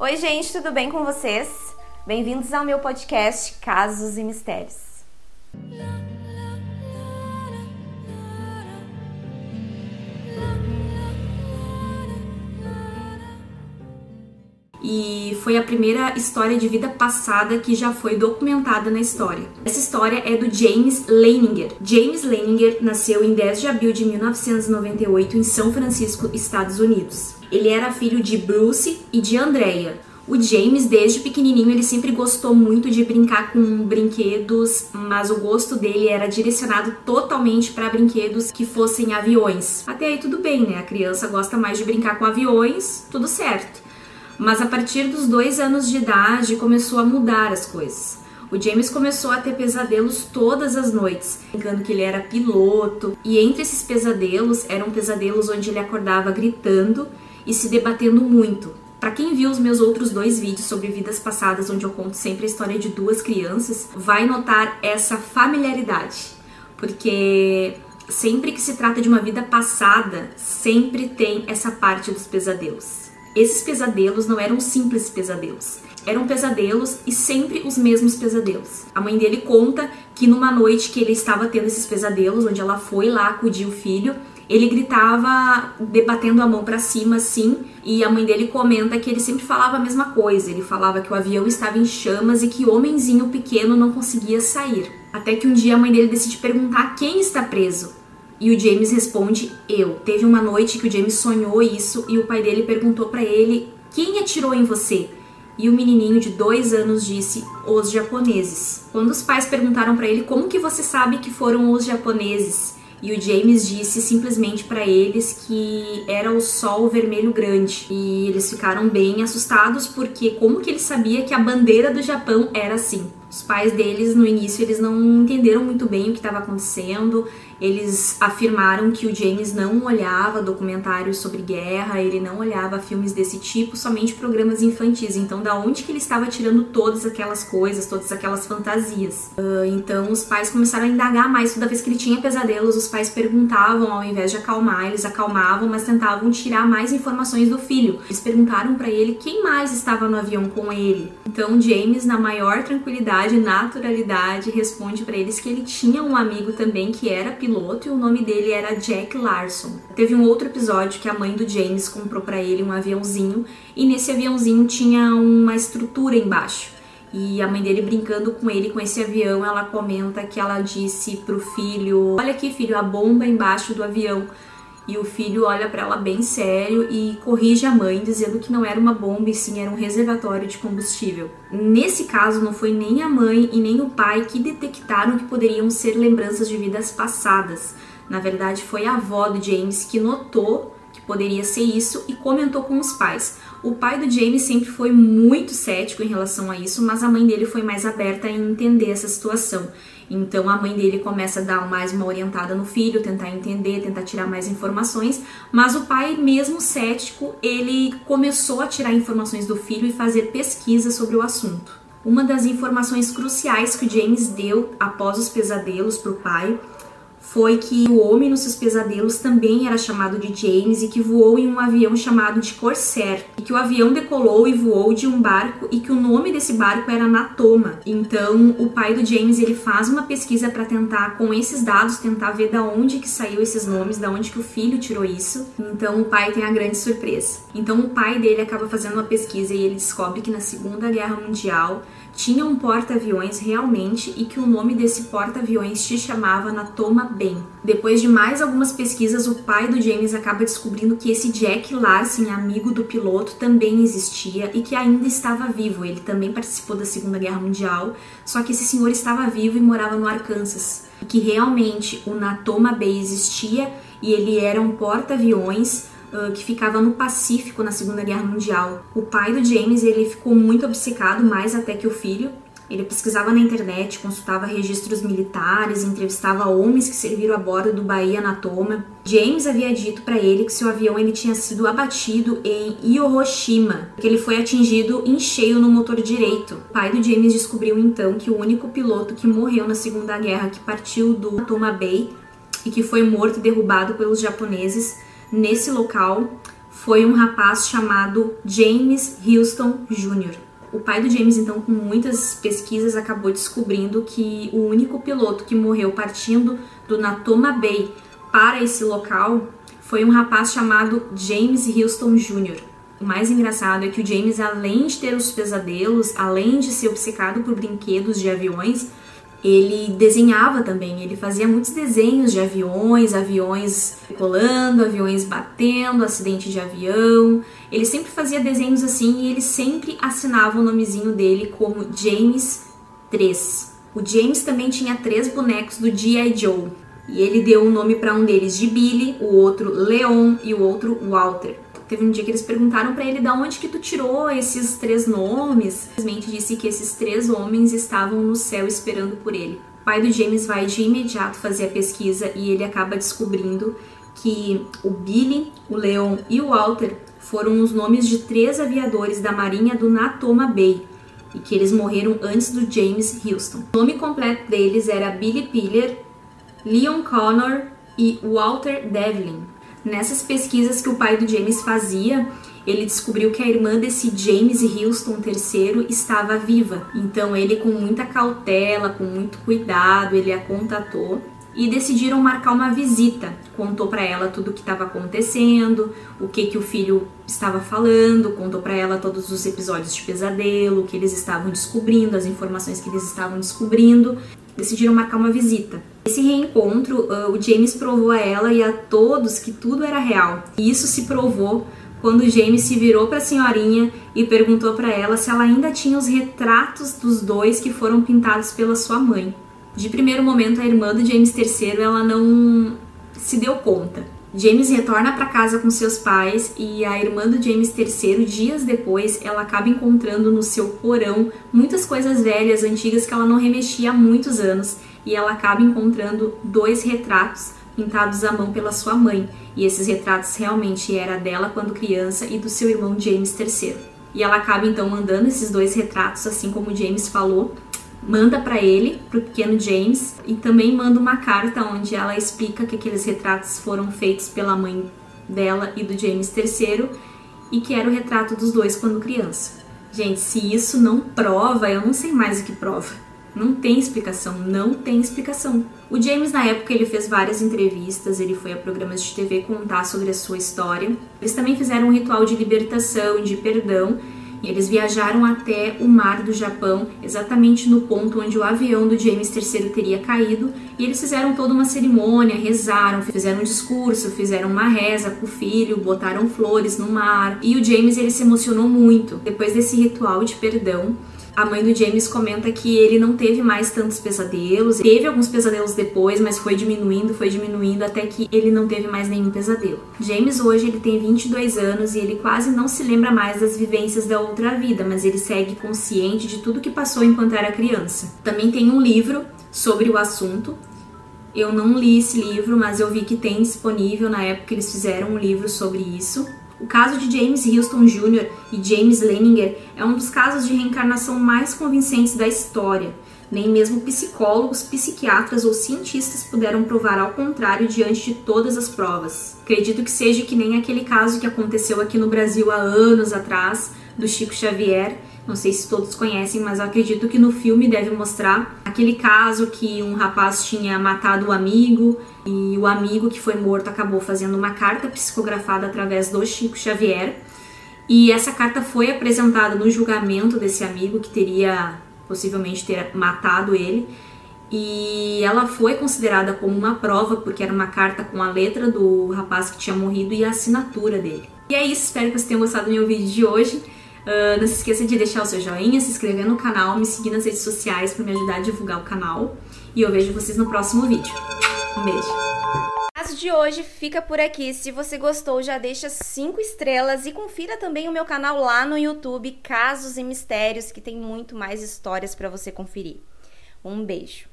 Oi, gente, tudo bem com vocês? Bem-vindos ao meu podcast Casos e Mistérios. E foi a primeira história de vida passada que já foi documentada na história. Essa história é do James Leininger. James Leininger nasceu em 10 de abril de 1998 em São Francisco, Estados Unidos. Ele era filho de Bruce e de Andrea. O James, desde pequenininho, ele sempre gostou muito de brincar com brinquedos, mas o gosto dele era direcionado totalmente para brinquedos que fossem aviões. Até aí tudo bem, né? A criança gosta mais de brincar com aviões, tudo certo. Mas a partir dos dois anos de idade começou a mudar as coisas. O James começou a ter pesadelos todas as noites, brincando que ele era piloto, e entre esses pesadelos eram pesadelos onde ele acordava gritando e se debatendo muito. Para quem viu os meus outros dois vídeos sobre vidas passadas, onde eu conto sempre a história de duas crianças, vai notar essa familiaridade, porque sempre que se trata de uma vida passada, sempre tem essa parte dos pesadelos. Esses pesadelos não eram simples pesadelos. Eram pesadelos e sempre os mesmos pesadelos. A mãe dele conta que numa noite que ele estava tendo esses pesadelos, onde ela foi lá acudir o filho, ele gritava debatendo a mão para cima assim, e a mãe dele comenta que ele sempre falava a mesma coisa. Ele falava que o avião estava em chamas e que o homenzinho pequeno não conseguia sair. Até que um dia a mãe dele decide perguntar quem está preso. E o James responde: Eu. Teve uma noite que o James sonhou isso e o pai dele perguntou para ele: Quem atirou em você? E o menininho de dois anos disse: Os japoneses. Quando os pais perguntaram para ele como que você sabe que foram os japoneses, e o James disse simplesmente para eles que era o sol vermelho grande. E eles ficaram bem assustados porque como que ele sabia que a bandeira do Japão era assim? Os pais deles no início eles não entenderam muito bem o que estava acontecendo. Eles afirmaram que o James não olhava documentários sobre guerra, ele não olhava filmes desse tipo, somente programas infantis. Então, da onde que ele estava tirando todas aquelas coisas, todas aquelas fantasias? Uh, então, os pais começaram a indagar mais. Toda vez que ele tinha pesadelos, os pais perguntavam, ao invés de acalmar, eles acalmavam, mas tentavam tirar mais informações do filho. Eles perguntaram para ele quem mais estava no avião com ele. Então, James, na maior tranquilidade e naturalidade, responde para eles que ele tinha um amigo também que era piloto piloto e o nome dele era Jack Larson. Teve um outro episódio que a mãe do James comprou para ele um aviãozinho e nesse aviãozinho tinha uma estrutura embaixo. E a mãe dele brincando com ele com esse avião, ela comenta que ela disse pro filho: "Olha aqui, filho, a bomba embaixo do avião". E o filho olha para ela bem sério e corrige a mãe, dizendo que não era uma bomba e sim era um reservatório de combustível. Nesse caso, não foi nem a mãe e nem o pai que detectaram que poderiam ser lembranças de vidas passadas. Na verdade, foi a avó do James que notou que poderia ser isso e comentou com os pais. O pai do James sempre foi muito cético em relação a isso, mas a mãe dele foi mais aberta em entender essa situação. Então a mãe dele começa a dar mais uma orientada no filho, tentar entender, tentar tirar mais informações, mas o pai, mesmo cético, ele começou a tirar informações do filho e fazer pesquisa sobre o assunto. Uma das informações cruciais que o James deu após os pesadelos para o pai foi que o homem nos seus pesadelos também era chamado de James e que voou em um avião chamado de Corsair, e que o avião decolou e voou de um barco e que o nome desse barco era Natoma. Então, o pai do James, ele faz uma pesquisa para tentar com esses dados tentar ver da onde que saiu esses nomes, da onde que o filho tirou isso. Então, o pai tem a grande surpresa. Então, o pai dele acaba fazendo uma pesquisa e ele descobre que na Segunda Guerra Mundial tinha um porta-aviões realmente e que o nome desse porta-aviões se chamava Natoma Ben. Depois de mais algumas pesquisas, o pai do James acaba descobrindo que esse Jack Larsen, amigo do piloto, também existia e que ainda estava vivo. Ele também participou da Segunda Guerra Mundial, só que esse senhor estava vivo e morava no Arkansas. E que realmente o Natoma Bay existia e ele era um porta-aviões uh, que ficava no Pacífico na Segunda Guerra Mundial. O pai do James ele ficou muito obcecado, mais até que o filho. Ele pesquisava na internet, consultava registros militares, entrevistava homens que serviram a bordo do Bahia Natoma. James havia dito para ele que seu avião ele tinha sido abatido em Hiroshima, que ele foi atingido em cheio no motor direito. O pai do James descobriu então que o único piloto que morreu na Segunda Guerra que partiu do Natoma Bay e que foi morto e derrubado pelos japoneses nesse local foi um rapaz chamado James Houston Jr. O pai do James, então, com muitas pesquisas, acabou descobrindo que o único piloto que morreu partindo do Natoma Bay para esse local foi um rapaz chamado James Houston Jr. O mais engraçado é que o James, além de ter os pesadelos, além de ser obcecado por brinquedos de aviões, ele desenhava também, ele fazia muitos desenhos de aviões, aviões colando, aviões batendo, acidente de avião. Ele sempre fazia desenhos assim e ele sempre assinava o nomezinho dele como James 3. O James também tinha três bonecos do G.I. Joe. E ele deu o um nome para um deles de Billy, o outro Leon e o outro Walter. Teve um dia que eles perguntaram para ele da onde que tu tirou esses três nomes. Simplesmente disse que esses três homens estavam no céu esperando por ele. O pai do James vai de imediato fazer a pesquisa e ele acaba descobrindo que o Billy, o Leon e o Walter foram os nomes de três aviadores da marinha do Natoma Bay e que eles morreram antes do James Houston. O nome completo deles era Billy Piller, Leon Connor e Walter Devlin. Nessas pesquisas que o pai do James fazia, ele descobriu que a irmã desse James Houston III estava viva. Então ele com muita cautela, com muito cuidado, ele a contatou e decidiram marcar uma visita. Contou para ela tudo o que estava acontecendo, o que que o filho estava falando, contou para ela todos os episódios de pesadelo, o que eles estavam descobrindo, as informações que eles estavam descobrindo. Decidiram marcar uma visita. Esse reencontro, o James provou a ela e a todos que tudo era real. E isso se provou quando James se virou para a senhorinha e perguntou para ela se ela ainda tinha os retratos dos dois que foram pintados pela sua mãe. De primeiro momento, a irmã do James III ela não se deu conta. James retorna para casa com seus pais e a irmã do James III, dias depois, ela acaba encontrando no seu porão muitas coisas velhas, antigas que ela não remexia há muitos anos e ela acaba encontrando dois retratos pintados à mão pela sua mãe. E esses retratos realmente era dela quando criança e do seu irmão James III. E ela acaba então mandando esses dois retratos, assim como James falou, manda para ele, pro pequeno James, e também manda uma carta onde ela explica que aqueles retratos foram feitos pela mãe dela e do James III e que era o retrato dos dois quando criança. Gente, se isso não prova, eu não sei mais o que prova. Não tem explicação, não tem explicação. O James, na época, ele fez várias entrevistas, ele foi a programas de TV contar sobre a sua história. Eles também fizeram um ritual de libertação, de perdão, e eles viajaram até o mar do Japão, exatamente no ponto onde o avião do James III teria caído, e eles fizeram toda uma cerimônia, rezaram, fizeram um discurso, fizeram uma reza com o filho, botaram flores no mar, e o James ele se emocionou muito. Depois desse ritual de perdão, a mãe do James comenta que ele não teve mais tantos pesadelos. Teve alguns pesadelos depois, mas foi diminuindo, foi diminuindo até que ele não teve mais nenhum pesadelo. James hoje ele tem 22 anos e ele quase não se lembra mais das vivências da outra vida, mas ele segue consciente de tudo que passou enquanto era criança. Também tem um livro sobre o assunto. Eu não li esse livro, mas eu vi que tem disponível na época que eles fizeram um livro sobre isso. O caso de James Houston Jr. e James Leninger é um dos casos de reencarnação mais convincentes da história. Nem mesmo psicólogos, psiquiatras ou cientistas puderam provar ao contrário diante de todas as provas. Acredito que seja que nem aquele caso que aconteceu aqui no Brasil há anos atrás, do Chico Xavier, não sei se todos conhecem, mas eu acredito que no filme deve mostrar aquele caso que um rapaz tinha matado o um amigo e o amigo que foi morto acabou fazendo uma carta psicografada através do Chico Xavier. E essa carta foi apresentada no julgamento desse amigo que teria possivelmente ter matado ele. E ela foi considerada como uma prova porque era uma carta com a letra do rapaz que tinha morrido e a assinatura dele. E é isso, espero que vocês tenham gostado do meu vídeo de hoje. Uh, não se esqueça de deixar o seu joinha, se inscrever no canal, me seguir nas redes sociais para me ajudar a divulgar o canal. E eu vejo vocês no próximo vídeo. Um beijo! O caso de hoje fica por aqui. Se você gostou, já deixa 5 estrelas e confira também o meu canal lá no YouTube, Casos e Mistérios, que tem muito mais histórias para você conferir. Um beijo!